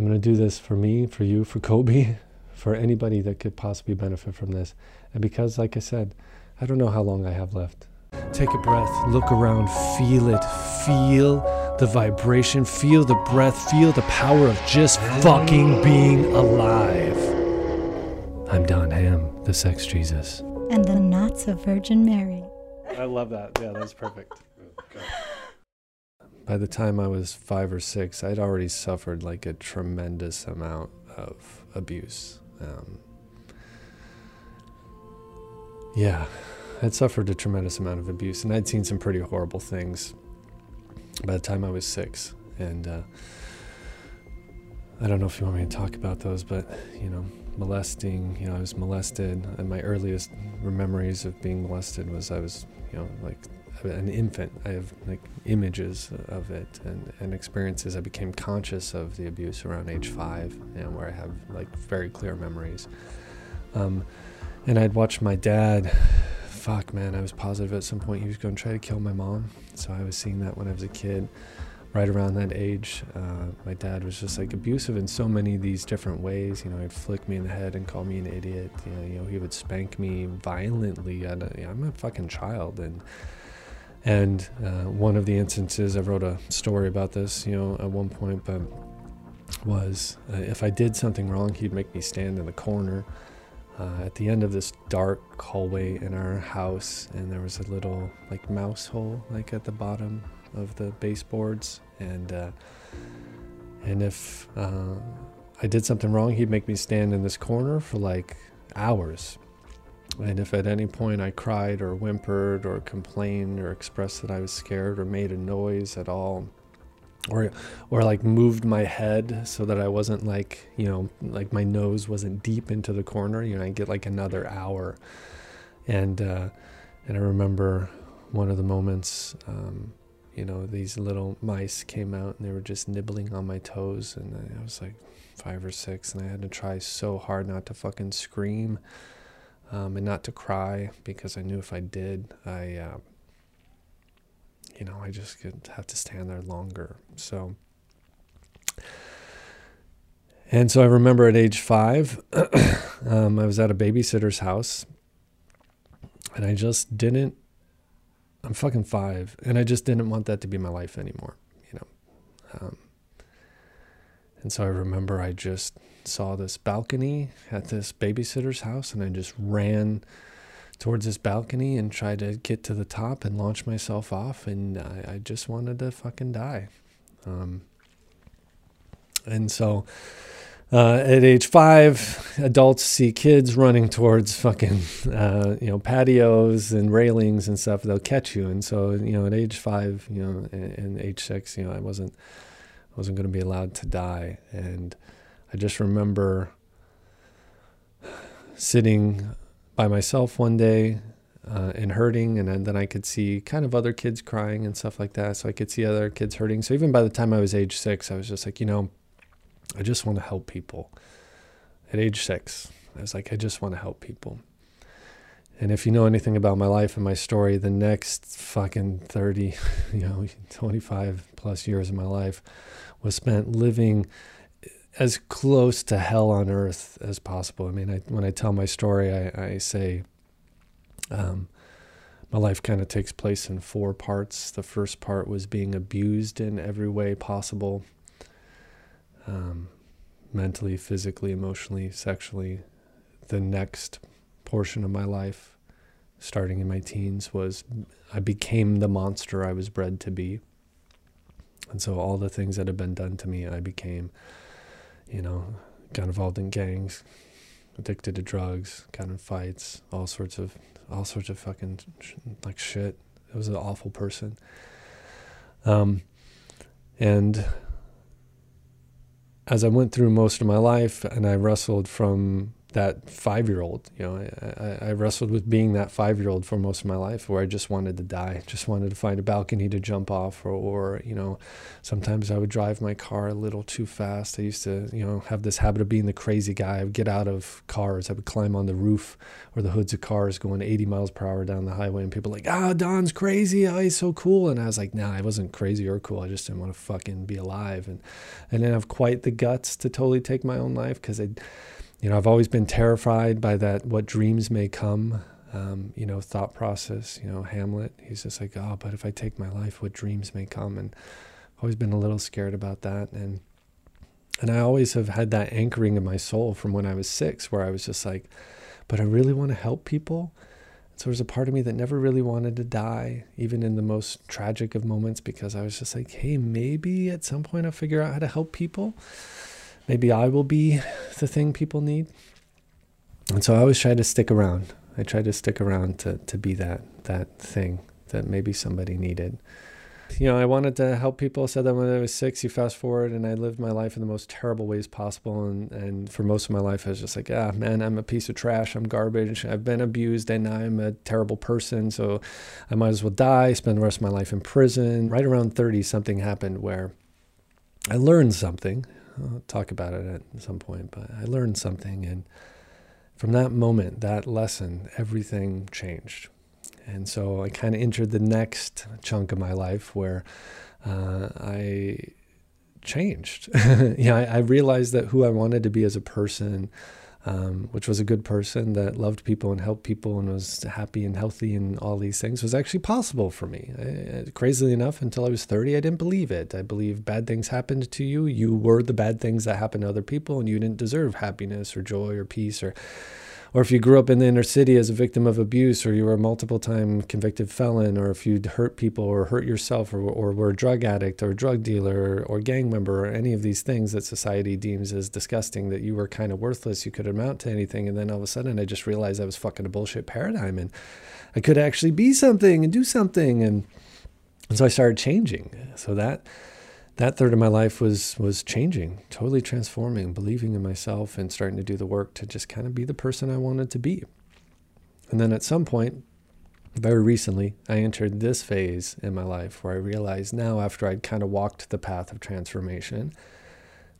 I'm going to do this for me, for you, for Kobe, for anybody that could possibly benefit from this. And because, like I said, I don't know how long I have left. Take a breath, look around, feel it, feel the vibration, feel the breath, feel the power of just fucking being alive. I'm Don Ham, the Sex Jesus. And the not so Virgin Mary. I love that. Yeah, that's perfect. By the time I was five or six, I'd already suffered like a tremendous amount of abuse. Um, yeah, I'd suffered a tremendous amount of abuse, and I'd seen some pretty horrible things by the time I was six. And uh, I don't know if you want me to talk about those, but you know, molesting. You know, I was molested, and my earliest memories of being molested was I was, you know, like an infant. I have like images of it and, and experiences. I became conscious of the abuse around age five, and where I have like very clear memories. Um, and I'd watch my dad. Fuck, man, I was positive at some point he was going to try to kill my mom. So I was seeing that when I was a kid. Right around that age, uh, my dad was just like abusive in so many of these different ways. You know, he'd flick me in the head and call me an idiot. You know, you know he would spank me violently. You know, I'm a fucking child, and and uh, one of the instances, I wrote a story about this, you know, at one point, but was uh, if I did something wrong, he'd make me stand in the corner uh, at the end of this dark hallway in our house, and there was a little like mouse hole, like at the bottom of the baseboards, and uh, and if uh, I did something wrong, he'd make me stand in this corner for like hours and if at any point I cried or whimpered or complained or expressed that I was scared or made a noise at all, or or like moved my head so that I wasn't like you know like my nose wasn't deep into the corner, you know, I get like another hour, and uh, and I remember one of the moments. Um, you know, these little mice came out and they were just nibbling on my toes, and I was like five or six, and I had to try so hard not to fucking scream um, and not to cry because I knew if I did, I, uh, you know, I just could have to stand there longer. So, and so I remember at age five, um, I was at a babysitter's house, and I just didn't. I'm fucking five, and I just didn't want that to be my life anymore, you know. Um, and so I remember I just saw this balcony at this babysitter's house and I just ran towards this balcony and tried to get to the top and launch myself off and I, I just wanted to fucking die. Um, and so uh, at age five, adults see kids running towards fucking, uh, you know, patios and railings and stuff. They'll catch you. And so, you know, at age five, you know, and, and age six, you know, I wasn't, I wasn't going to be allowed to die. And I just remember sitting by myself one day uh, and hurting, and then I could see kind of other kids crying and stuff like that. So I could see other kids hurting. So even by the time I was age six, I was just like, you know, I just want to help people. At age six, I was like, I just want to help people. And if you know anything about my life and my story, the next fucking 30, you know, 25 plus years of my life was spent living as close to hell on earth as possible. I mean, I, when I tell my story, I, I say um, my life kind of takes place in four parts. The first part was being abused in every way possible um, mentally, physically, emotionally, sexually. The next portion of my life, starting in my teens, was I became the monster I was bred to be. And so all the things that had been done to me, I became you know, got involved in gangs, addicted to drugs, got in fights, all sorts of all sorts of fucking like shit. It was an awful person. Um, and as I went through most of my life, and I wrestled from that five year old. You know, I, I, wrestled with being that five year old for most of my life where I just wanted to die, just wanted to find a balcony to jump off, or, or, you know, sometimes I would drive my car a little too fast. I used to, you know, have this habit of being the crazy guy. I would get out of cars, I would climb on the roof or the hoods of cars going 80 miles per hour down the highway, and people like, ah, oh, Don's crazy. Oh, he's so cool. And I was like, nah, I wasn't crazy or cool. I just didn't want to fucking be alive. And I didn't have quite the guts to totally take my own life because I, you know, I've always been terrified by that what dreams may come, um, you know, thought process. You know, Hamlet, he's just like, oh, but if I take my life, what dreams may come? And I've always been a little scared about that. And and I always have had that anchoring in my soul from when I was six, where I was just like, but I really want to help people. So there was a part of me that never really wanted to die, even in the most tragic of moments, because I was just like, hey, maybe at some point I'll figure out how to help people maybe I will be the thing people need. And so I always try to stick around. I try to stick around to, to be that that thing that maybe somebody needed. You know, I wanted to help people. Said that when I was six, you fast forward, and I lived my life in the most terrible ways possible. And, and for most of my life, I was just like, ah, man, I'm a piece of trash. I'm garbage. I've been abused, and I'm a terrible person. So I might as well die, spend the rest of my life in prison. Right around 30, something happened where I learned something. I'll talk about it at some point, but I learned something. And from that moment, that lesson, everything changed. And so I kind of entered the next chunk of my life where uh, I changed. yeah, I, I realized that who I wanted to be as a person um, which was a good person that loved people and helped people and was happy and healthy and all these things, was actually possible for me. I, crazily enough, until I was 30, I didn't believe it. I believe bad things happened to you. You were the bad things that happened to other people, and you didn't deserve happiness or joy or peace or or if you grew up in the inner city as a victim of abuse, or you were a multiple time convicted felon, or if you'd hurt people or hurt yourself, or, or were a drug addict or a drug dealer or, or gang member, or any of these things that society deems as disgusting, that you were kind of worthless, you could amount to anything. And then all of a sudden, I just realized I was fucking a bullshit paradigm and I could actually be something and do something. And, and so I started changing. So that that third of my life was was changing, totally transforming, believing in myself and starting to do the work to just kind of be the person I wanted to be. And then at some point, very recently, I entered this phase in my life where I realized now after I'd kind of walked the path of transformation,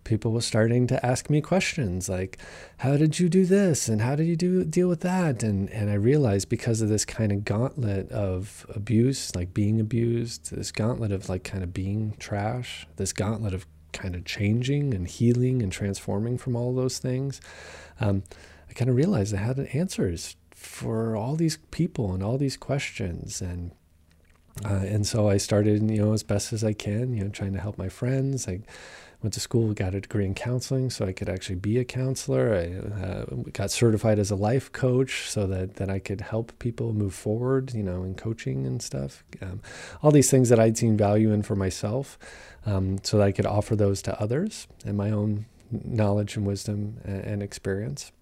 people were starting to ask me questions like how did you do this? And how did you do deal with that? And and I realized because of this kind of gauntlet of abuse like being abused this gauntlet of like kind of being trash this gauntlet of kind of changing and healing and transforming from all those things um, I kind of realized I had answers for all these people and all these questions. And uh, and so I started, you know, as best as I can, you know, trying to help my friends. I went to school, got a degree in counseling so I could actually be a counselor. I uh, got certified as a life coach so that, that I could help people move forward, you know, in coaching and stuff. Um, all these things that I'd seen value in for myself um, so that I could offer those to others and my own knowledge and wisdom and, and experience.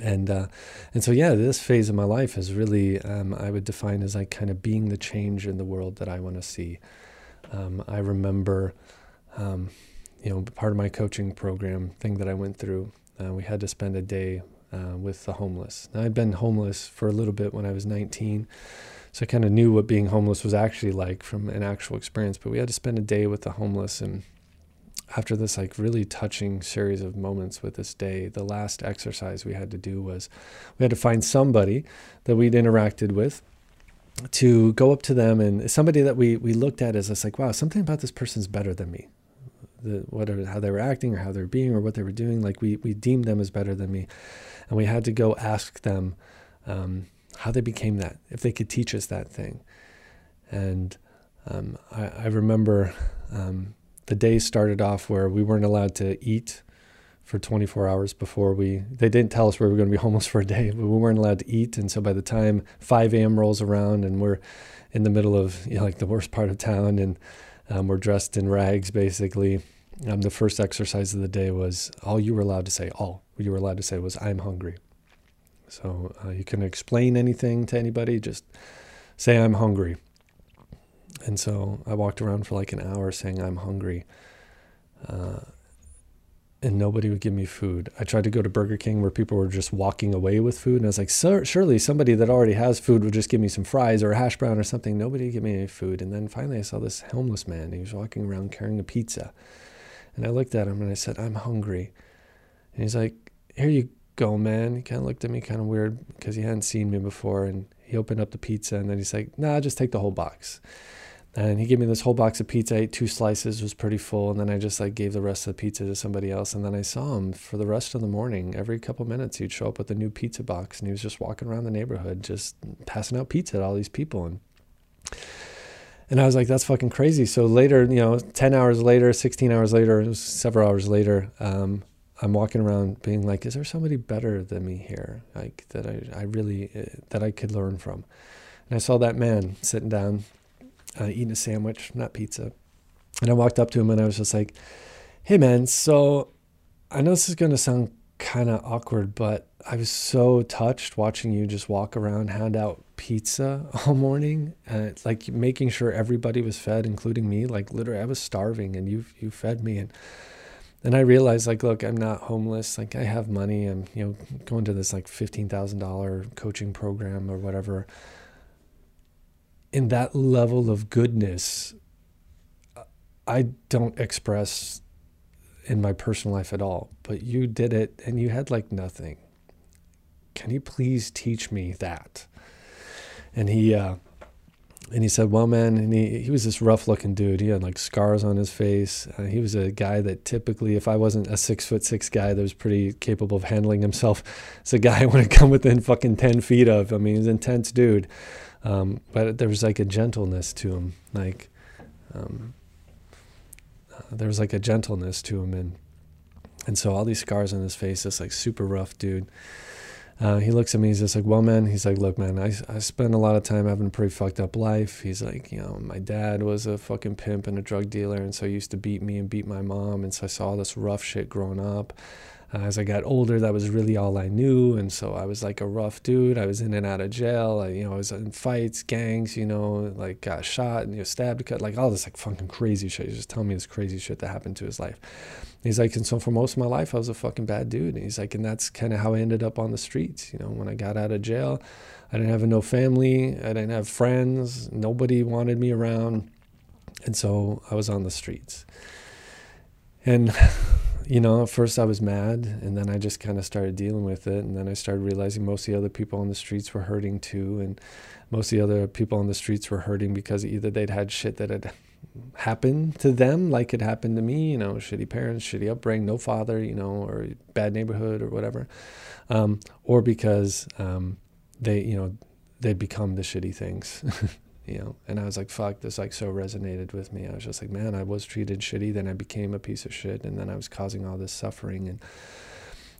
And uh, and so yeah, this phase of my life is really um, I would define as like kind of being the change in the world that I want to see. Um, I remember um, you know, part of my coaching program thing that I went through, uh, we had to spend a day uh, with the homeless. Now, I'd been homeless for a little bit when I was 19, so I kind of knew what being homeless was actually like from an actual experience. But we had to spend a day with the homeless, and after this like really touching series of moments with this day, the last exercise we had to do was we had to find somebody that we'd interacted with to go up to them and somebody that we we looked at as this like wow something about this person's better than me the how they were acting or how they were being or what they were doing. Like we we deemed them as better than me, and we had to go ask them um, how they became that, if they could teach us that thing. And um, I, I, remember um, the day started off where we weren't allowed to eat for 24 hours before we they didn't tell us we were going to be homeless for a day but we weren't allowed to eat and so by the time 5 a.m rolls around and we're in the middle of you know, like the worst part of town and um, we're dressed in rags basically um, the first exercise of the day was all you were allowed to say, all you were allowed to say was, I'm hungry. So uh, you can explain anything to anybody, just say, I'm hungry. And so I walked around for like an hour saying, I'm hungry. Uh, and nobody would give me food. I tried to go to Burger King where people were just walking away with food, and I was like, surely somebody that already has food would just give me some fries or a hash brown or something. Nobody would give me any food. And then finally, I saw this homeless man. He was walking around carrying a pizza, and I looked at him and I said, "I'm hungry." And he's like, "Here you go, man." He kind of looked at me kind of weird because he hadn't seen me before, and he opened up the pizza, and then he's like, "Nah, just take the whole box." And he gave me this whole box of pizza. I ate two slices, was pretty full, and then I just like gave the rest of the pizza to somebody else. And then I saw him for the rest of the morning. Every couple minutes, he'd show up with a new pizza box, and he was just walking around the neighborhood, just passing out pizza to all these people. And and I was like, that's fucking crazy. So later, you know, ten hours later, sixteen hours later, several hours later, um, I'm walking around being like, is there somebody better than me here, like that I I really uh, that I could learn from? And I saw that man sitting down uh, eating a sandwich, not pizza. And I walked up to him and I was just like, hey, man, so I know this is going to sound kind of awkward, but I was so touched watching you just walk around, hand out pizza all morning, and like making sure everybody was fed, including me. Like literally, I was starving, and you you fed me, and and I realized like, look, I'm not homeless. Like I have money. I'm you know going to this like fifteen thousand dollar coaching program or whatever in that level of goodness, I don't express in my personal life at all. But you did it and you had like nothing. Can you please teach me that? And he, uh, and he said, "Well, man," and he he was this rough-looking dude. He had like scars on his face. Uh, he was a guy that typically, if I wasn't a six foot six guy that was pretty capable of handling himself, it's a guy I want to come within fucking ten feet of. I mean, he's an intense dude. Um, but there was like a gentleness to him, like um, uh, there was like a gentleness to him, and and so all these scars on his face, this like super rough dude. Uh, he looks at me. He's just like, "Well, man," he's like, "Look, man, I I spent a lot of time having a pretty fucked up life." He's like, "You know, my dad was a fucking pimp and a drug dealer, and so he used to beat me and beat my mom, and so I saw all this rough shit growing up." Uh, as I got older, that was really all I knew, and so I was like a rough dude. I was in and out of jail. I, you know, I was in fights, gangs. You know, like got shot and you know, stabbed, cut, like all this like fucking crazy shit. He's just telling me this crazy shit that happened to his life. He's like, and so for most of my life, I was a fucking bad dude. And he's like, and that's kind of how I ended up on the streets. You know, when I got out of jail, I didn't have no family, I didn't have friends, nobody wanted me around, and so I was on the streets. And you know, at first I was mad, and then I just kind of started dealing with it, and then I started realizing most of the other people on the streets were hurting too, and most of the other people on the streets were hurting because either they'd had shit that had happened to them, like it happened to me, you know, shitty parents, shitty upbringing, no father, you know, or bad neighborhood or whatever, um, or because um, they, you know, they'd become the shitty things. you know? And i was like fuck this like so resonated with me. I was just like man i was treated shitty then i became a piece of shit and then i was causing all this suffering. And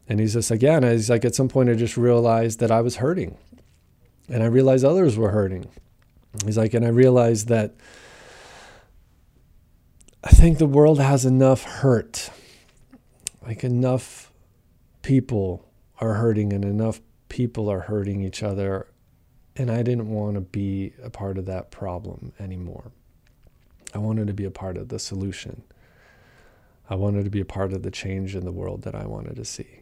and he's just like yeah and he's like at some point i just realized that i was hurting and i realized others were hurting. He's like and i realized that i think the world has enough hurt like enough people are hurting and enough people are hurting each other and I didn't want to be a part of that problem anymore. I wanted to be a part of the solution. I wanted to be a part of the change in the world that I wanted to see.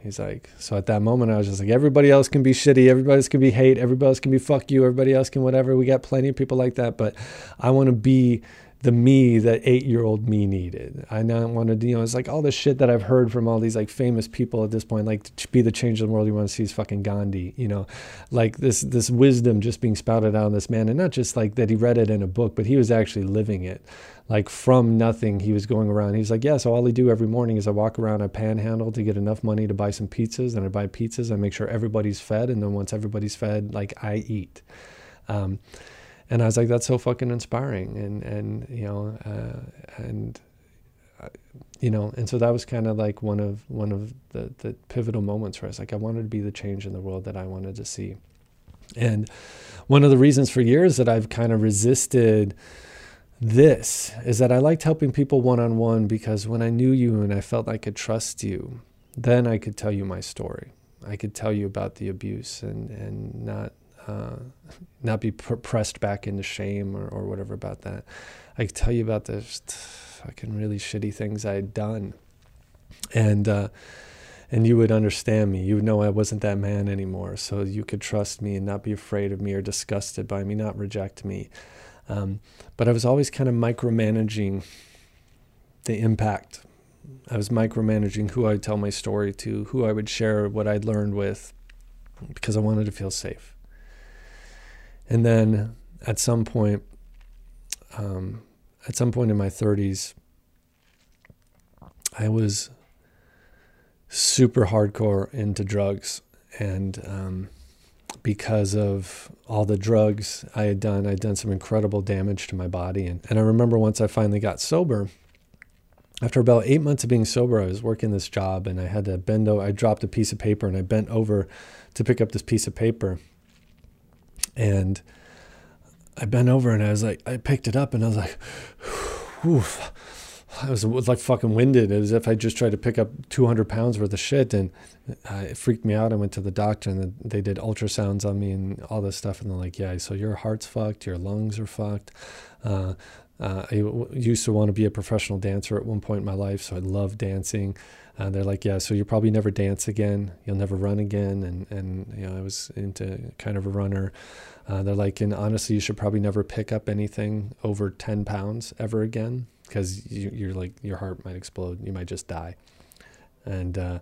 He's like, so at that moment, I was just like, everybody else can be shitty, everybody else can be hate, everybody else can be fuck you, everybody else can whatever. We got plenty of people like that, but I want to be the me that eight year old me needed. I now wanted to, you know, it's like all the shit that I've heard from all these like famous people at this point, like to be the change of the world you want to see is fucking Gandhi, you know, like this, this wisdom just being spouted out on this man. And not just like that he read it in a book, but he was actually living it. Like from nothing, he was going around. He's like, yeah, so all I do every morning is I walk around, I panhandle to get enough money to buy some pizzas. And I buy pizzas, I make sure everybody's fed. And then once everybody's fed, like I eat. Um, and I was like, that's so fucking inspiring, and and you know, uh, and uh, you know, and so that was kind of like one of one of the the pivotal moments where I was like, I wanted to be the change in the world that I wanted to see, and one of the reasons for years that I've kind of resisted this is that I liked helping people one on one because when I knew you and I felt I could trust you, then I could tell you my story. I could tell you about the abuse and and not uh, not be pr- pressed back into shame or, or whatever about that. I could tell you about the fucking really shitty things I had done. and uh, and you would understand me. You would know I wasn't that man anymore, so you could trust me and not be afraid of me or disgusted by me, not reject me. Um, but I was always kind of micromanaging the impact. I was micromanaging who I'd tell my story to, who I would share what I'd learned with, because I wanted to feel safe. And then at some point, um, at some point in my 30s, I was super hardcore into drugs. And um, because of all the drugs I had done, I'd done some incredible damage to my body. And, and I remember once I finally got sober, after about eight months of being sober, I was working this job and I had to bend over. I dropped a piece of paper and I bent over to pick up this piece of paper. And I bent over and I was like, I picked it up and I was like, oof. I was, like fucking winded as if I just tried to pick up 200 pounds worth of shit. And uh, it freaked me out. I went to the doctor and they did ultrasounds on me and all this stuff. And they're like, yeah, so your heart's fucked, your lungs are fucked. Uh, uh, I w- used to want to be a professional dancer at one point in my life, so I love dancing. Uh, they're like, yeah, so you'll probably never dance again. You'll never run again. And, and you know, I was into kind of a runner. Uh, they're like, and honestly, you should probably never pick up anything over 10 pounds ever again because you, you're like, your heart might explode. You might just die. And, uh,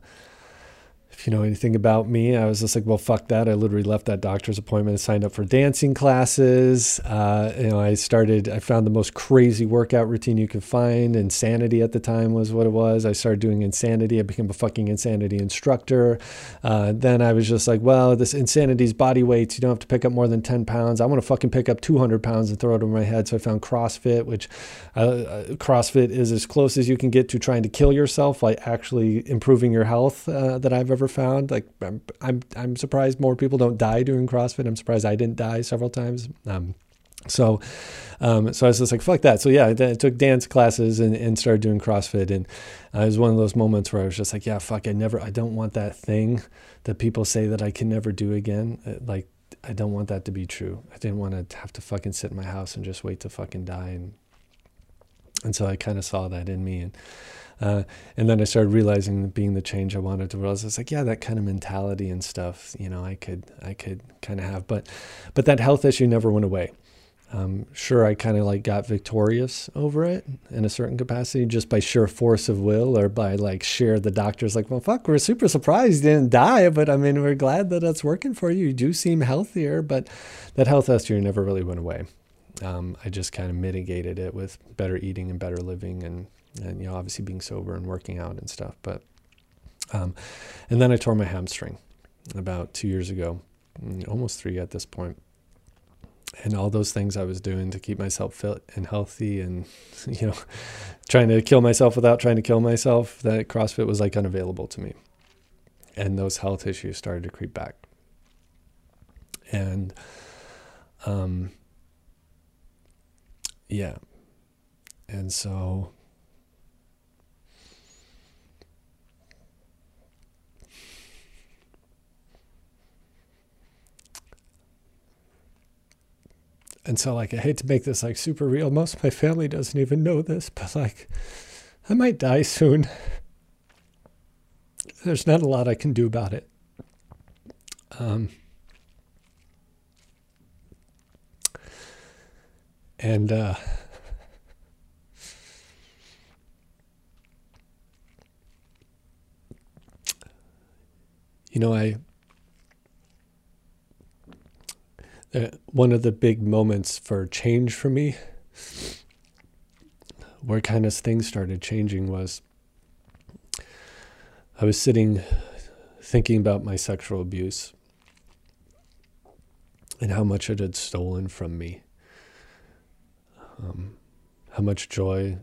if you know anything about me, I was just like, well, fuck that. I literally left that doctor's appointment and signed up for dancing classes. Uh, you know, I started, I found the most crazy workout routine you could find. Insanity at the time was what it was. I started doing insanity. I became a fucking insanity instructor. Uh, then I was just like, well, this insanity's body weights. You don't have to pick up more than 10 pounds. I want to fucking pick up 200 pounds and throw it over my head. So I found CrossFit, which uh, uh CrossFit is as close as you can get to trying to kill yourself, like actually improving your health uh, that I've ever ever found. Like I'm, I'm, I'm surprised more people don't die doing CrossFit. I'm surprised I didn't die several times. Um, so, um, so I was just like, fuck that. So yeah, I took dance classes and, and started doing CrossFit. And uh, it was one of those moments where I was just like, yeah, fuck, I never, I don't want that thing that people say that I can never do again. Uh, like, I don't want that to be true. I didn't want to have to fucking sit in my house and just wait to fucking die. And, and so I kind of saw that in me. And, uh, and then I started realizing being the change I wanted to realize. I was like, yeah, that kind of mentality and stuff, you know, I could, I could kind of have, but, but that health issue never went away. Um, sure, I kind of like got victorious over it in a certain capacity just by sheer force of will or by like sheer the doctor's like, well, fuck, we're super surprised you didn't die, but I mean, we're glad that it's working for you. You do seem healthier, but that health issue never really went away. Um, I just kind of mitigated it with better eating and better living and and you know obviously being sober and working out and stuff but um, and then i tore my hamstring about two years ago mm, almost three at this point. And all those things i was doing to keep myself fit and healthy and you know trying to kill myself without trying to kill myself that crossfit was like unavailable to me. And those health issues started to creep back. And um yeah. And so And so, like, I hate to make this like super real. Most of my family doesn't even know this, but like, I might die soon. There's not a lot I can do about it. Um, and uh, you know, I uh, one of the big moments for change for me, where kind of things started changing, was I was sitting thinking about my sexual abuse and how much it had stolen from me. Um, how much joy,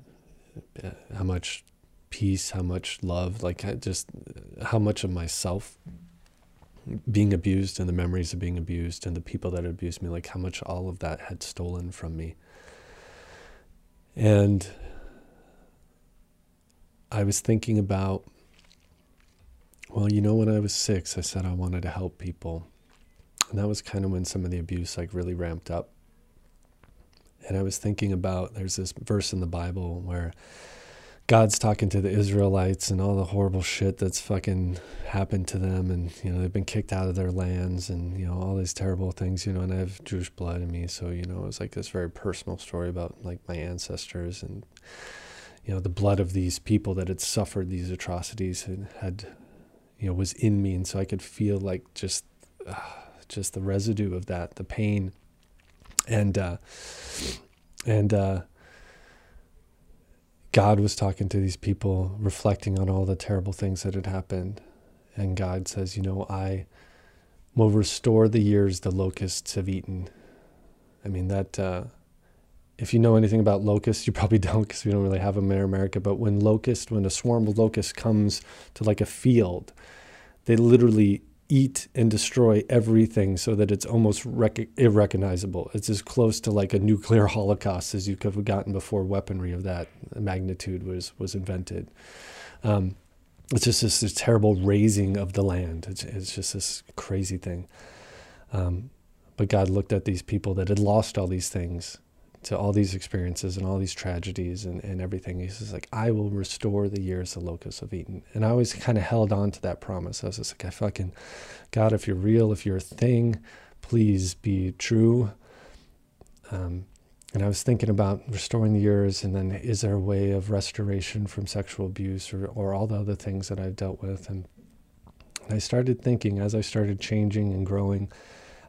uh, how much peace, how much love, like just how much of myself being abused and the memories of being abused and the people that abused me, like how much all of that had stolen from me. And I was thinking about, well, you know, when I was six, I said I wanted to help people. And that was kind of when some of the abuse like really ramped up. And I was thinking about there's this verse in the Bible where God's talking to the Israelites and all the horrible shit that's fucking happened to them, and you know they've been kicked out of their lands, and you know all these terrible things, you know. And I have Jewish blood in me, so you know it was like this very personal story about like my ancestors and you know the blood of these people that had suffered these atrocities had, had you know was in me, and so I could feel like just uh, just the residue of that, the pain, and uh, and uh, God was talking to these people, reflecting on all the terrible things that had happened. And God says, You know, I will restore the years the locusts have eaten. I mean, that, uh, if you know anything about locusts, you probably don't because we don't really have them in America. But when locust, when a swarm of locusts comes to like a field, they literally eat and destroy everything so that it's almost rec- irrecognizable. It's as close to like a nuclear holocaust as you could have gotten before weaponry of that magnitude was was invented. Um, it's just this, this, terrible razing of the land. It's, it's just this crazy thing. Um, but God looked at these people that had lost all these things to all these experiences and all these tragedies and, and everything. He says, like, I will restore the years the locusts have eaten. And I always kind of held on to that promise. I was just like, I fucking, God, if you're real, if you're a thing, please be true. Um, and I was thinking about restoring the years, and then is there a way of restoration from sexual abuse or, or all the other things that I've dealt with? And, and I started thinking as I started changing and growing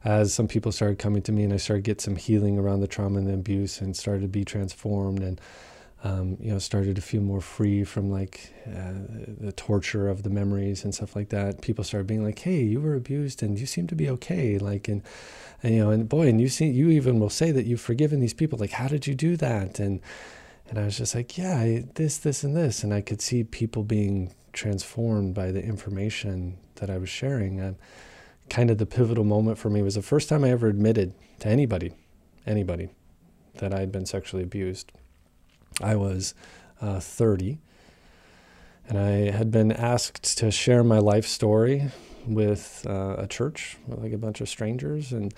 as some people started coming to me and I started get some healing around the trauma and the abuse and started to be transformed and um, you know started to feel more free from like uh, the torture of the memories and stuff like that. People started being like, "Hey, you were abused and you seem to be okay." Like and, and you know and boy, and you see you even will say that you've forgiven these people. Like, how did you do that? And and I was just like, yeah, I, this, this, and this, and I could see people being transformed by the information that I was sharing. Kind of the pivotal moment for me was the first time I ever admitted to anybody, anybody, that I had been sexually abused. I was uh, 30, and I had been asked to share my life story with uh, a church, with like a bunch of strangers, and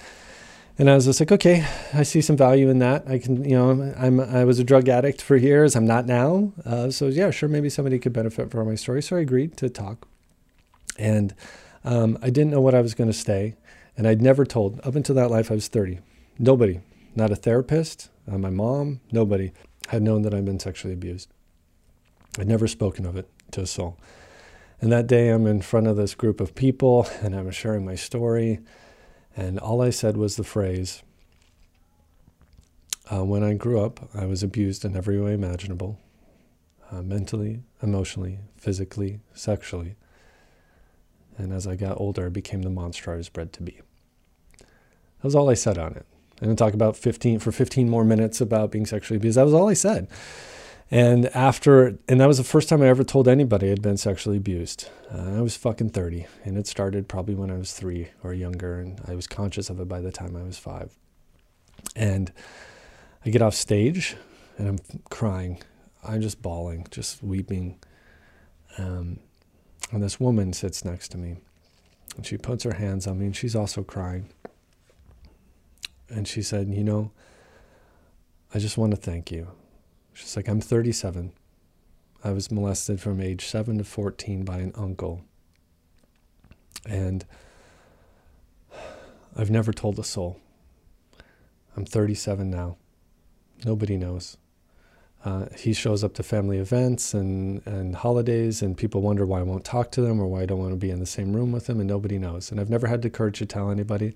and I was just like, okay, I see some value in that. I can, you know, I'm I was a drug addict for years. I'm not now, uh, so yeah, sure, maybe somebody could benefit from my story. So I agreed to talk, and um, I didn't know what I was going to say, and I'd never told. Up until that life, I was 30. Nobody, not a therapist, my mom, nobody had known that I'd been sexually abused. I'd never spoken of it to a soul. And that day, I'm in front of this group of people, and I'm sharing my story, and all I said was the phrase, uh, when I grew up, I was abused in every way imaginable uh, mentally, emotionally, physically, sexually. And as I got older, I became the monster I was bred to be. That was all I said on it. And then talk about 15 for 15 more minutes about being sexually abused. That was all I said. And after, and that was the first time I ever told anybody I'd been sexually abused. Uh, I was fucking 30, and it started probably when I was three or younger, and I was conscious of it by the time I was five. And I get off stage, and I'm crying. I'm just bawling, just weeping. Um, and this woman sits next to me. And she puts her hands on me, and she's also crying. And she said, You know, I just want to thank you. She's like, I'm 37. I was molested from age 7 to 14 by an uncle. And I've never told a soul. I'm 37 now. Nobody knows. Uh, he shows up to family events and, and holidays, and people wonder why I won't talk to them or why I don't want to be in the same room with them, and nobody knows. And I've never had the courage to tell anybody.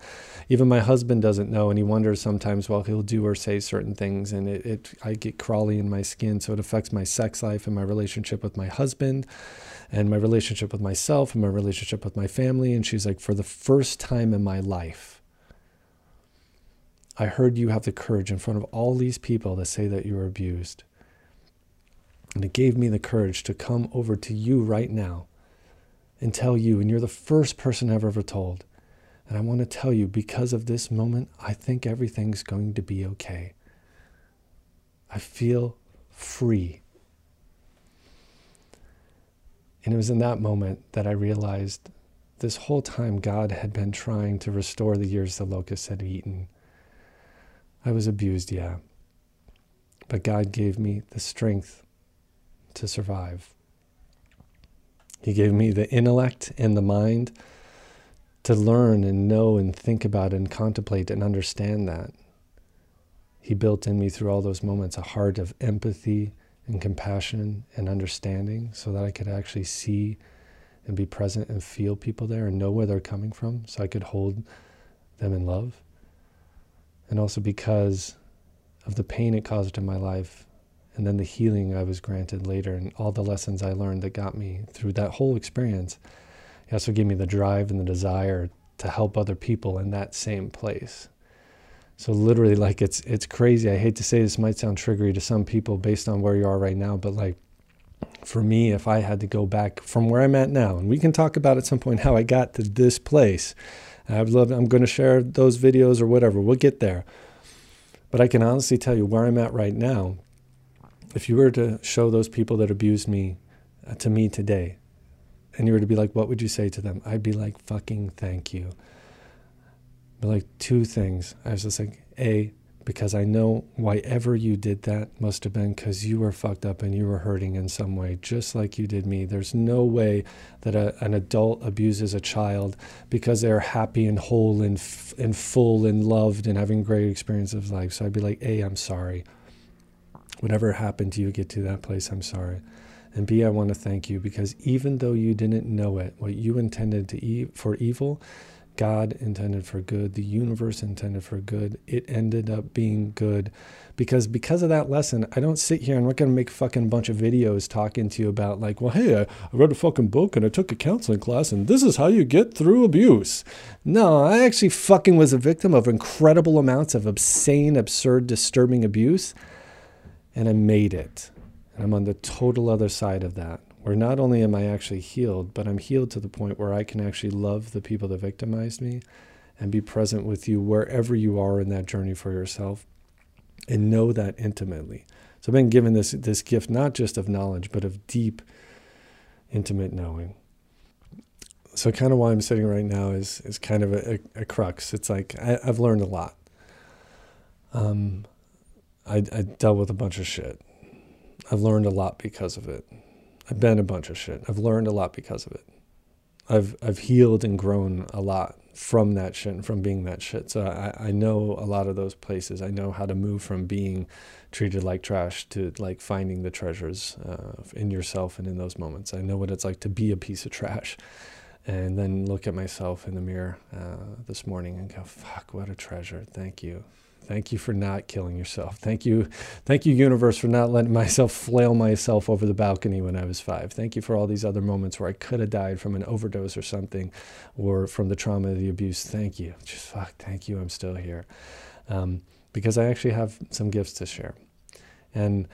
Even my husband doesn't know, and he wonders sometimes, well, he'll do or say certain things, and it, it I get crawly in my skin, so it affects my sex life and my relationship with my husband, and my relationship with myself, and my relationship with my family. And she's like, for the first time in my life, I heard you have the courage in front of all these people to say that you were abused. And it gave me the courage to come over to you right now and tell you, and you're the first person I've ever told. And I want to tell you, because of this moment, I think everything's going to be okay. I feel free. And it was in that moment that I realized this whole time God had been trying to restore the years the locusts had eaten. I was abused, yeah. But God gave me the strength to survive. He gave me the intellect and the mind to learn and know and think about and contemplate and understand that. He built in me through all those moments a heart of empathy and compassion and understanding so that I could actually see and be present and feel people there and know where they're coming from so I could hold them in love. And also because of the pain it caused in my life and then the healing I was granted later and all the lessons I learned that got me through that whole experience. He also gave me the drive and the desire to help other people in that same place. So literally like it's it's crazy. I hate to say this might sound triggery to some people based on where you are right now, but like for me, if I had to go back from where I'm at now, and we can talk about at some point how I got to this place. I'd love I'm going to share those videos or whatever. We'll get there. But I can honestly tell you where I'm at right now. If you were to show those people that abused me uh, to me today, and you were to be like, what would you say to them? I'd be like, fucking thank you. But like two things. I was just like, A, because I know why ever you did that must have been because you were fucked up and you were hurting in some way, just like you did me. There's no way that a, an adult abuses a child because they're happy and whole and, f- and full and loved and having great experience of life. So I'd be like, A, I'm sorry. Whatever happened to you, get to that place, I'm sorry. And B, I want to thank you because even though you didn't know it, what you intended to e- for evil, God intended for good, the universe intended for good. It ended up being good because because of that lesson, I don't sit here and we're gonna make a fucking bunch of videos talking to you about like, well, hey, I read a fucking book and I took a counseling class and this is how you get through abuse. No, I actually fucking was a victim of incredible amounts of obscene, absurd, disturbing abuse, and I made it. And I'm on the total other side of that where not only am I actually healed, but I'm healed to the point where I can actually love the people that victimized me and be present with you wherever you are in that journey for yourself and know that intimately. So I've been given this this gift not just of knowledge, but of deep, intimate knowing. So kind of why I'm sitting right now is is kind of a, a, a crux. It's like I, have learned a lot. Um, I, I dealt with a bunch of shit. I've learned a lot because of it. I've been a bunch of shit. I've learned a lot because of it. I've I've healed and grown a lot from that shit and from being that shit. So I, I know a lot of those places. I know how to move from being treated like trash to like finding the treasures uh, in yourself and in those moments. I know what it's like to be a piece of trash and then look at myself in the mirror uh, this morning and go, fuck, what a treasure. Thank you. Thank you for not killing yourself. Thank you, thank you, universe, for not letting myself flail myself over the balcony when I was five. Thank you for all these other moments where I could have died from an overdose or something, or from the trauma of the abuse. Thank you. Just fuck. Thank you. I'm still here, um, because I actually have some gifts to share, and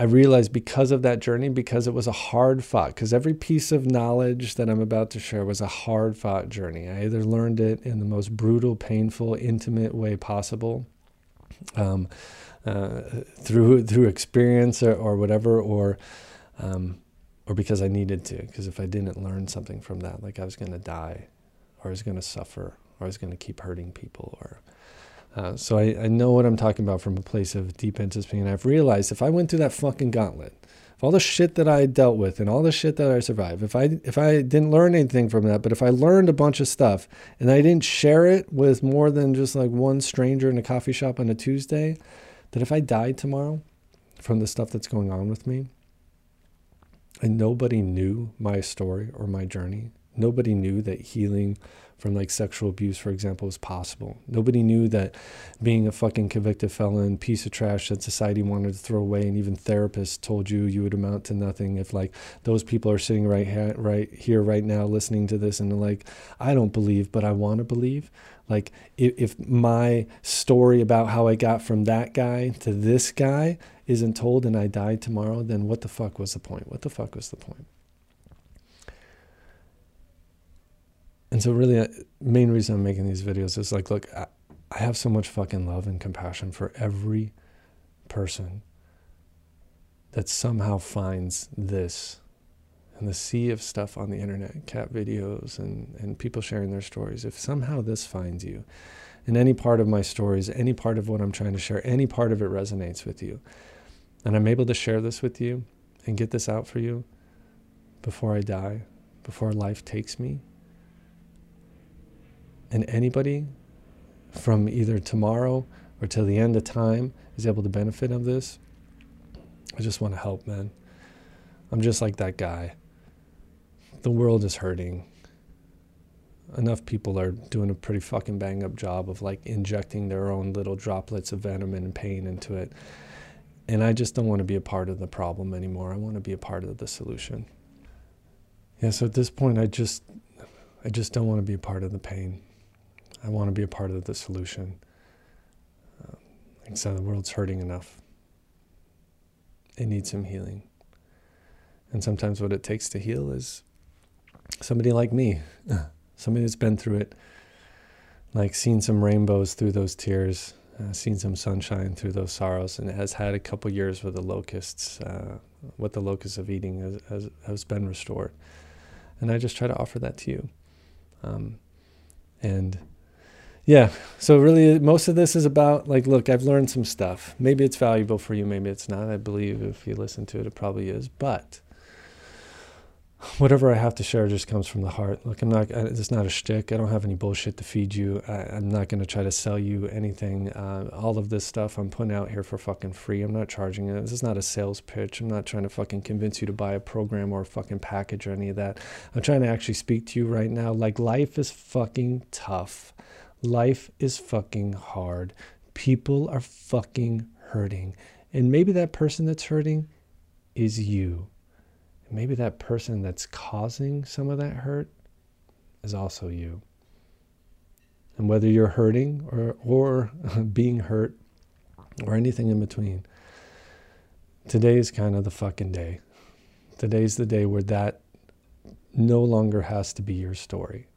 I realized because of that journey, because it was a hard fought, because every piece of knowledge that I'm about to share was a hard fought journey. I either learned it in the most brutal, painful, intimate way possible, um, uh, through through experience or, or whatever, or um, or because I needed to. Because if I didn't learn something from that, like I was going to die, or I was going to suffer, or I was going to keep hurting people, or uh, so I, I know what I'm talking about from a place of deep intimacy, and I've realized if I went through that fucking gauntlet, if all the shit that I dealt with and all the shit that I survived, if I if I didn't learn anything from that, but if I learned a bunch of stuff and I didn't share it with more than just like one stranger in a coffee shop on a Tuesday, that if I died tomorrow from the stuff that's going on with me, and nobody knew my story or my journey, nobody knew that healing from like sexual abuse, for example, was possible. Nobody knew that being a fucking convicted felon, piece of trash that society wanted to throw away, and even therapists told you you would amount to nothing. If like those people are sitting right ha- right here, right now, listening to this, and like, I don't believe, but I want to believe. Like if, if my story about how I got from that guy to this guy isn't told, and I die tomorrow, then what the fuck was the point? What the fuck was the point? And so really the uh, main reason i'm making these videos is like look I, I have so much fucking love and compassion for every person that somehow finds this and the sea of stuff on the internet cat videos and, and people sharing their stories if somehow this finds you in any part of my stories any part of what i'm trying to share any part of it resonates with you and I'm able to share this with you and get this out for you before I die, before life takes me. And anybody from either tomorrow or till the end of time is able to benefit of this, I just want to help, man. I'm just like that guy. The world is hurting. Enough people are doing a pretty fucking bang up job of like injecting their own little droplets of venom and pain into it. And I just don't want to be a part of the problem anymore. I want to be a part of the solution. Yeah, so at this point I just I just don't want to be a part of the pain. I want to be a part of the solution. Like I said, the world's hurting enough. It needs some healing. And sometimes what it takes to heal is somebody like me, somebody that's been through it, like seen some rainbows through those tears, uh, seen some sunshine through those sorrows, and has had a couple years with the locusts, uh, what the locusts of eating has, has, has, been restored. And I just try to offer that to you. Um, and yeah, so really most of this is about like, look, I've learned some stuff. Maybe it's valuable for you, maybe it's not. I believe if you listen to it, it probably is. But whatever I have to share just comes from the heart. Look, I'm not, it's not a shtick. I don't have any bullshit to feed you. I, am not going to try to sell you anything. Uh, all of this stuff I'm putting out here for fucking free. I'm not charging it. This is not a sales pitch. I'm not trying to fucking convince you to buy a program or a fucking package or any of that. I'm trying to actually speak to you right now. Like, life is fucking tough. Life is fucking hard. People are fucking hurting. And maybe that person that's hurting is you maybe that person that's causing some of that hurt is also you. And whether you're hurting or, or being hurt or anything in between, today is kind of the fucking day. Today's the day where that no longer has to be your story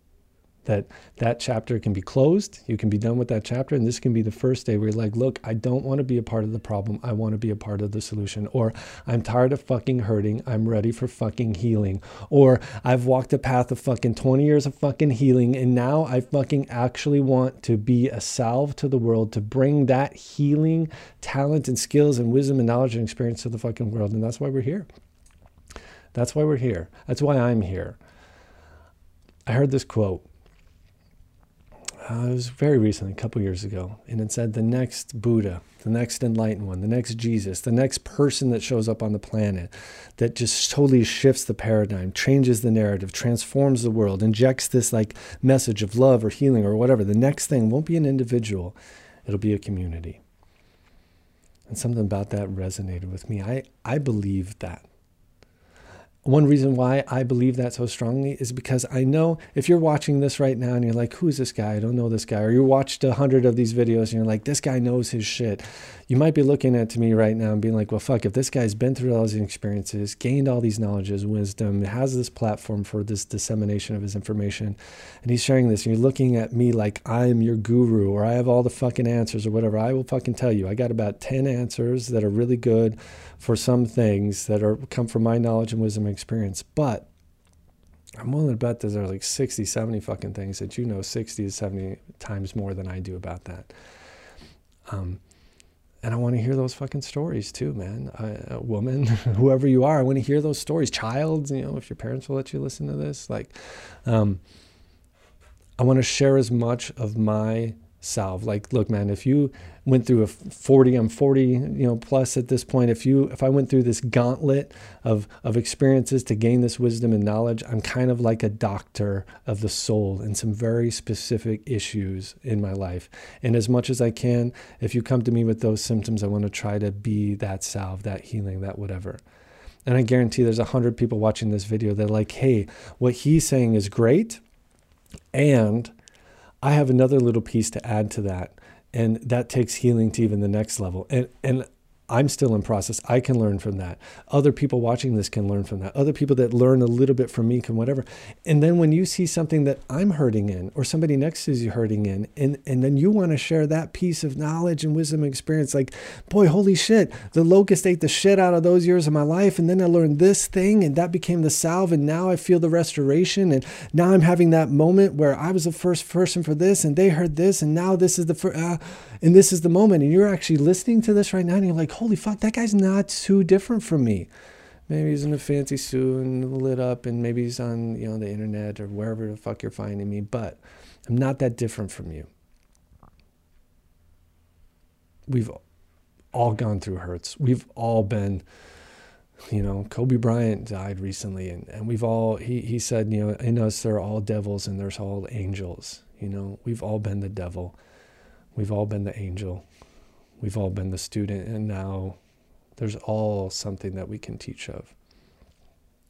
that that chapter can be closed. You can be done with that chapter and this can be the first day where you're like look i don't want to be a part of the problem. I want to be a part of the solution. Or i'm tired of fucking hurting. I'm ready for fucking healing. Or i've walked a path of fucking 20 years of fucking healing and now i fucking actually want to be a salve to the world to bring that healing talent and skills and wisdom and knowledge and experience to the fucking world. And that's why we're here. That's why we're here. That's why i'm here. I heard this quote uh, it was very recently, a couple years ago, and it said the next Buddha, the next enlightened one, the next Jesus, the next person that shows up on the planet that just totally shifts the paradigm, changes the narrative, transforms the world, injects this like message of love or healing or whatever. The next thing won't be an individual, it'll be a community. And something about that resonated with me. I, I believe that. One reason why I believe that so strongly is because I know if you're watching this right now and you're like, who's this guy? I don't know this guy. Or you watched a hundred of these videos and you're like, this guy knows his shit. You might be looking at me right now and being like, well, fuck, if this guy's been through all these experiences, gained all these knowledges, wisdom, has this platform for this dissemination of his information, and he's sharing this, and you're looking at me like I'm your guru or I have all the fucking answers or whatever, I will fucking tell you. I got about 10 answers that are really good for some things that are come from my knowledge and wisdom and experience. But I'm willing to bet that there's like 60, 70 fucking things that you know 60 to 70 times more than I do about that. Um, and I want to hear those fucking stories too, man. I, a woman, whoever you are, I want to hear those stories. Child, you know, if your parents will let you listen to this, like, um, I want to share as much of my salve. Like, look, man, if you went through a 40 i'm 40 you know plus at this point if you if i went through this gauntlet of of experiences to gain this wisdom and knowledge i'm kind of like a doctor of the soul in some very specific issues in my life and as much as i can if you come to me with those symptoms i want to try to be that salve that healing that whatever and i guarantee there's a hundred people watching this video that are like hey what he's saying is great and i have another little piece to add to that and that takes healing to even the next level. And and I'm still in process. I can learn from that. Other people watching this can learn from that. Other people that learn a little bit from me can whatever. And then when you see something that I'm hurting in or somebody next to you hurting in, and, and then you want to share that piece of knowledge and wisdom and experience, like, boy, holy shit, the locust ate the shit out of those years of my life. And then I learned this thing and that became the salve. And now I feel the restoration. And now I'm having that moment where I was the first person for this and they heard this. And now this is the first, uh, and this is the moment. And you're actually listening to this right now and you're like, holy fuck, that guy's not too different from me. Maybe he's in a fancy suit and lit up, and maybe he's on you know the internet or wherever the fuck you're finding me. But I'm not that different from you. We've all gone through hurts. We've all been, you know, Kobe Bryant died recently, and, and we've all, he, he said, you know, in us there are all devils and there's all angels. You know, we've all been the devil. We've all been the angel. We've all been the student, and now there's all something that we can teach of.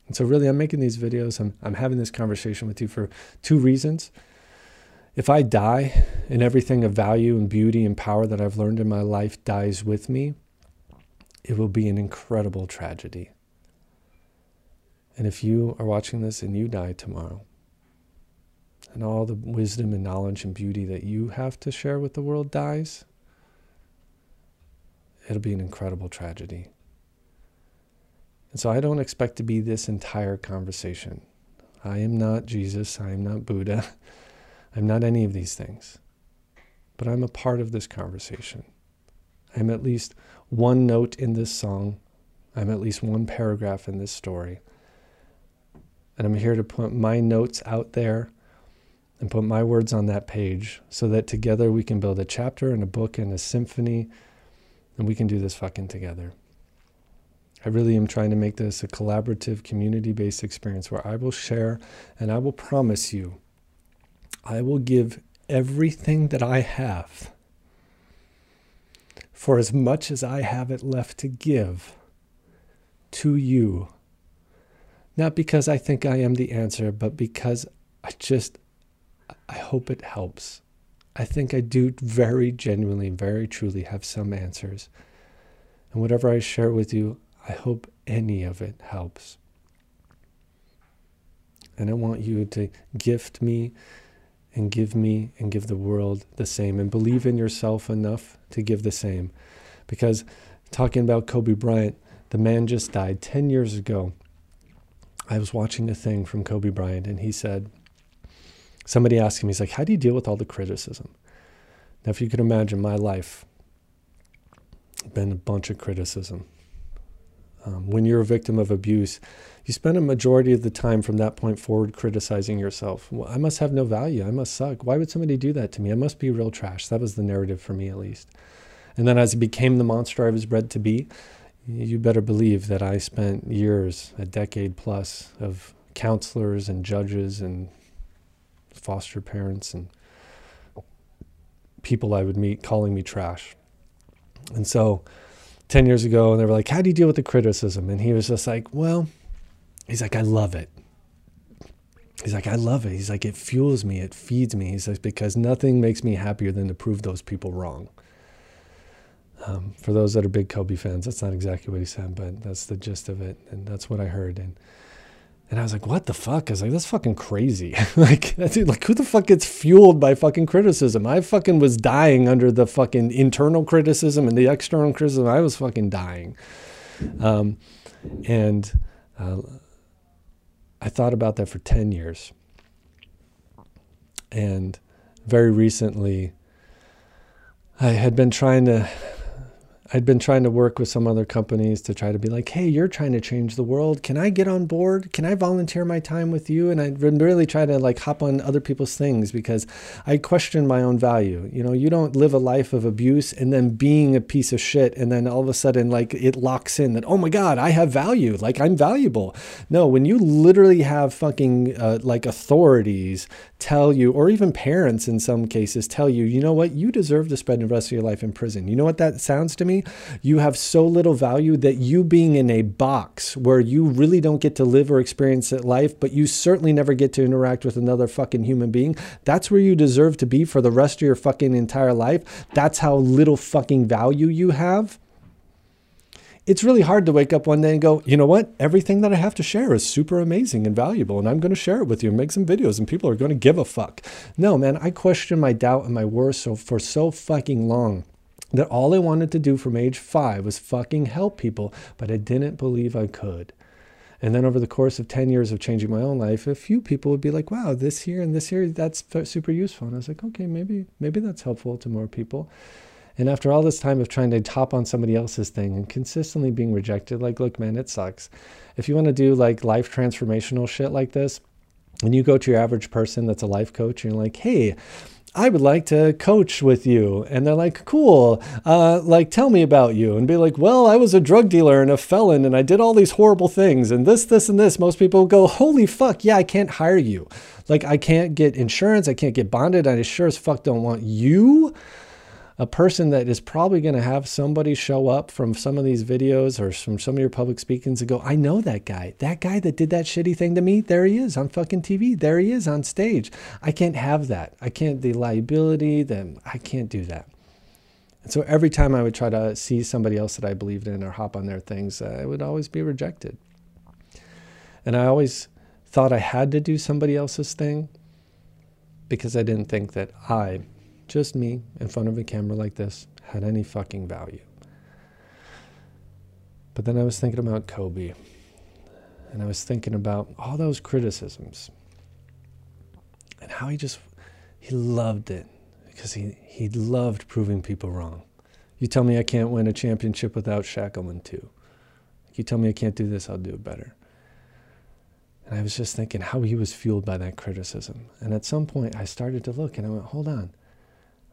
And so, really, I'm making these videos. I'm, I'm having this conversation with you for two reasons. If I die and everything of value and beauty and power that I've learned in my life dies with me, it will be an incredible tragedy. And if you are watching this and you die tomorrow, and all the wisdom and knowledge and beauty that you have to share with the world dies, it'll be an incredible tragedy. And so I don't expect to be this entire conversation. I am not Jesus. I am not Buddha. I'm not any of these things. But I'm a part of this conversation. I'm at least one note in this song. I'm at least one paragraph in this story. And I'm here to put my notes out there and put my words on that page so that together we can build a chapter and a book and a symphony and we can do this fucking together. I really am trying to make this a collaborative, community based experience where I will share and I will promise you, I will give everything that I have for as much as I have it left to give to you. Not because I think I am the answer, but because I just, I hope it helps. I think I do very genuinely, and very truly have some answers. And whatever I share with you, I hope any of it helps. And I want you to gift me and give me and give the world the same and believe in yourself enough to give the same. Because talking about Kobe Bryant, the man just died 10 years ago. I was watching a thing from Kobe Bryant and he said, somebody asked me, he's like, How do you deal with all the criticism? Now, if you could imagine my life, been a bunch of criticism. Um, when you're a victim of abuse, you spend a majority of the time from that point forward criticizing yourself. Well, I must have no value. I must suck. Why would somebody do that to me? I must be real trash. That was the narrative for me, at least. And then as I became the monster I was bred to be, you better believe that I spent years, a decade plus, of counselors and judges and foster parents and people I would meet calling me trash. And so 10 years ago, and they were like, How do you deal with the criticism? And he was just like, Well, he's like, I love it. He's like, I love it. He's like, it fuels me, it feeds me. He says, because nothing makes me happier than to prove those people wrong. Um, for those that are big Kobe fans, that's not exactly what he said, but that's the gist of it, and that's what I heard. And and I was like, what the fuck? I was like, that's fucking crazy. like, dude, like who the fuck gets fueled by fucking criticism? I fucking was dying under the fucking internal criticism and the external criticism. I was fucking dying. Um, and uh, I thought about that for 10 years. And very recently, I had been trying to I'd been trying to work with some other companies to try to be like, hey, you're trying to change the world. Can I get on board? Can I volunteer my time with you? And I'd been really trying to like hop on other people's things because I question my own value. You know, you don't live a life of abuse and then being a piece of shit and then all of a sudden like it locks in that, oh my God, I have value. Like I'm valuable. No, when you literally have fucking uh, like authorities tell you, or even parents in some cases tell you, you know what, you deserve to spend the rest of your life in prison. You know what that sounds to me? you have so little value that you being in a box where you really don't get to live or experience life, but you certainly never get to interact with another fucking human being, that's where you deserve to be for the rest of your fucking entire life. That's how little fucking value you have it's really hard to wake up one day and go, you know what? Everything that I have to share is super amazing and valuable, and I'm going to share it with you and make some videos, and people are going to give a fuck. No, man, I questioned my doubt and my worth so for so fucking long that all I wanted to do from age five was fucking help people, but I didn't believe I could. And then over the course of 10 years of changing my own life, a few people would be like, wow, this here and this here, that's super useful. And I was like, okay, maybe, maybe that's helpful to more people. And after all this time of trying to top on somebody else's thing and consistently being rejected, like, look, man, it sucks. If you want to do like life transformational shit like this, and you go to your average person that's a life coach and you're like, hey, I would like to coach with you. And they're like, cool. Uh, like, tell me about you. And be like, well, I was a drug dealer and a felon and I did all these horrible things and this, this, and this. Most people go, holy fuck, yeah, I can't hire you. Like, I can't get insurance. I can't get bonded. I sure as fuck don't want you a person that is probably going to have somebody show up from some of these videos or from some of your public speakings and go, I know that guy. That guy that did that shitty thing to me, there he is on fucking TV. There he is on stage. I can't have that. I can't, the liability, then I can't do that. And so every time I would try to see somebody else that I believed in or hop on their things, uh, I would always be rejected. And I always thought I had to do somebody else's thing because I didn't think that I just me in front of a camera like this, had any fucking value. But then I was thinking about Kobe, and I was thinking about all those criticisms and how he just he loved it because he, he loved proving people wrong. You tell me I can't win a championship without Shackleton too. You tell me I can't do this, I'll do it better. And I was just thinking how he was fueled by that criticism. And at some point I started to look and I went, hold on.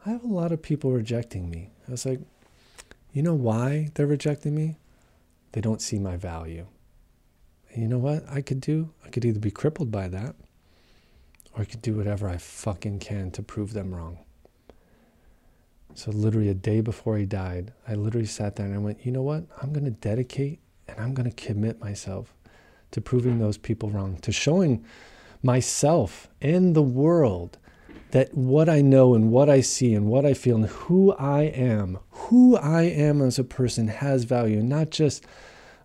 I have a lot of people rejecting me. I was like, you know why they're rejecting me? They don't see my value. And you know what I could do? I could either be crippled by that or I could do whatever I fucking can to prove them wrong. So, literally, a day before he died, I literally sat there and I went, you know what? I'm going to dedicate and I'm going to commit myself to proving those people wrong, to showing myself and the world that what I know and what I see and what I feel and who I am, who I am as a person has value, not just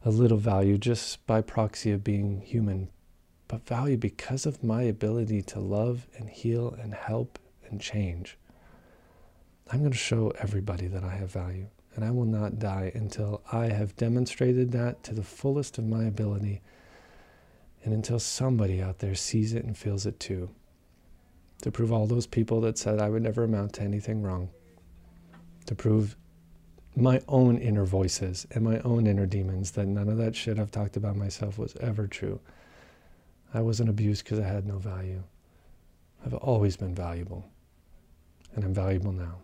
a little value just by proxy of being human, but value because of my ability to love and heal and help and change. I'm going to show everybody that I have value, and I will not die until I have demonstrated that to the fullest of my ability and until somebody out there sees it and feels it too to prove all those people that said I would never amount to anything wrong, to prove my own inner voices and my own inner demons that none of that shit I've talked about myself was ever true. I wasn't abused because I had no value. I've always been valuable, and I'm valuable now.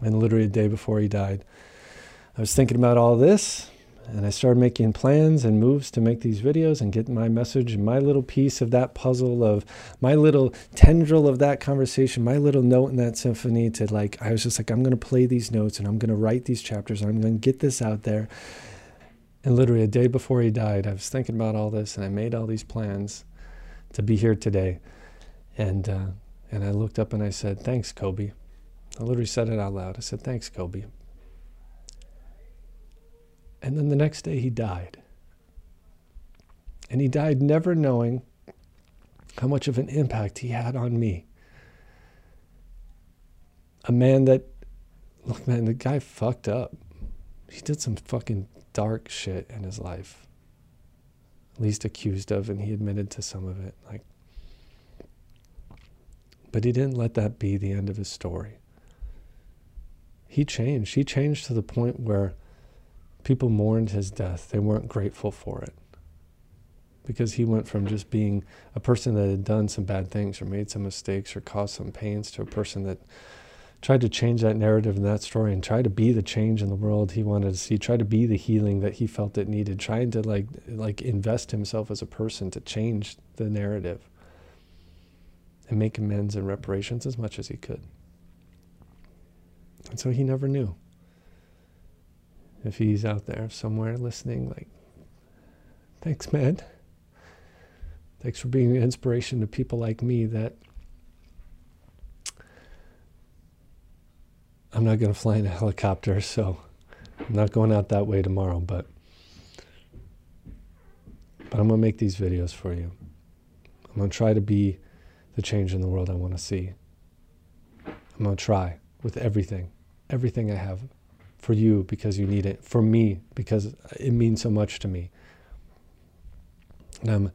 And literally a day before he died, I was thinking about all this and I started making plans and moves to make these videos and get my message my little piece of that puzzle of my little tendril of that conversation, my little note in that symphony to like, I was just like, I'm going to play these notes and I'm going to write these chapters. And I'm going to get this out there. And literally a day before he died, I was thinking about all this and I made all these plans to be here today. And, uh, and I looked up and I said, thanks, Kobe. I literally said it out loud. I said, thanks, Kobe. And then the next day he died. And he died never knowing how much of an impact he had on me. A man that, look, man, the guy fucked up. He did some fucking dark shit in his life. At least accused of, and he admitted to some of it. Like, but he didn't let that be the end of his story. He changed. He changed to the point where people mourned his death. They weren't grateful for it. Because he went from just being a person that had done some bad things or made some mistakes or caused some pains to a person that tried to change that narrative and that story and try to be the change in the world he wanted to see, try to be the healing that he felt it needed, trying to like like invest himself as a person to change the narrative and make amends and reparations as much as he could. And so he never knew if he's out there somewhere listening, like, thanks, man. Thanks for being an inspiration to people like me that I'm not going to fly in a helicopter, so I'm not going out that way tomorrow, but but I'm going to make these videos for you. I'm going to try to be the change in the world I want to see. I'm going to try with everything, everything I have for you because you need it, for me because it means so much to me. And I'm,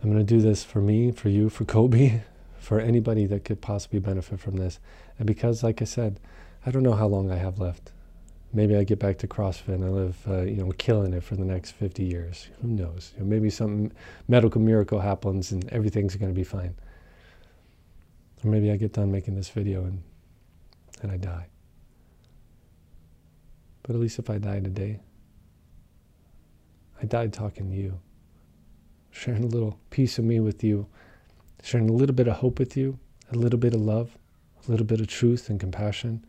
I'm going to do this for me, for you, for Kobe, for anybody that could possibly benefit from this. And because, like I said, I don't know how long I have left. Maybe I get back to CrossFit and I live, uh, you know, killing it for the next 50 years. Who knows? You know, maybe some medical miracle happens and everything's going to be fine. Or maybe I get done making this video and, and I die. But at least if I die today, I died talking to you, sharing a little piece of me with you, sharing a little bit of hope with you, a little bit of love, a little bit of truth and compassion.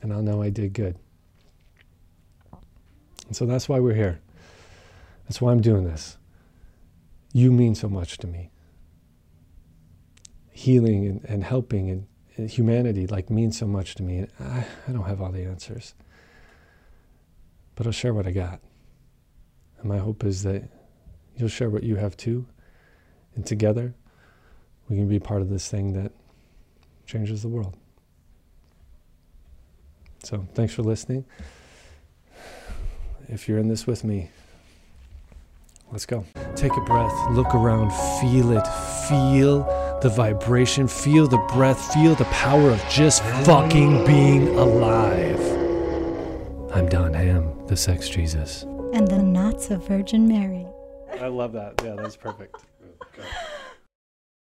And I'll know I did good. And so that's why we're here. That's why I'm doing this. You mean so much to me. Healing and, and helping and, and humanity like means so much to me. And I, I don't have all the answers. But I'll share what I got. And my hope is that you'll share what you have too. And together, we can be part of this thing that changes the world. So thanks for listening. If you're in this with me, let's go. Take a breath, look around, feel it, feel the vibration, feel the breath, feel the power of just fucking being alive. I'm Don Ham, the Sex Jesus. And the Knots of Virgin Mary. I love that. Yeah, that's perfect. Oh,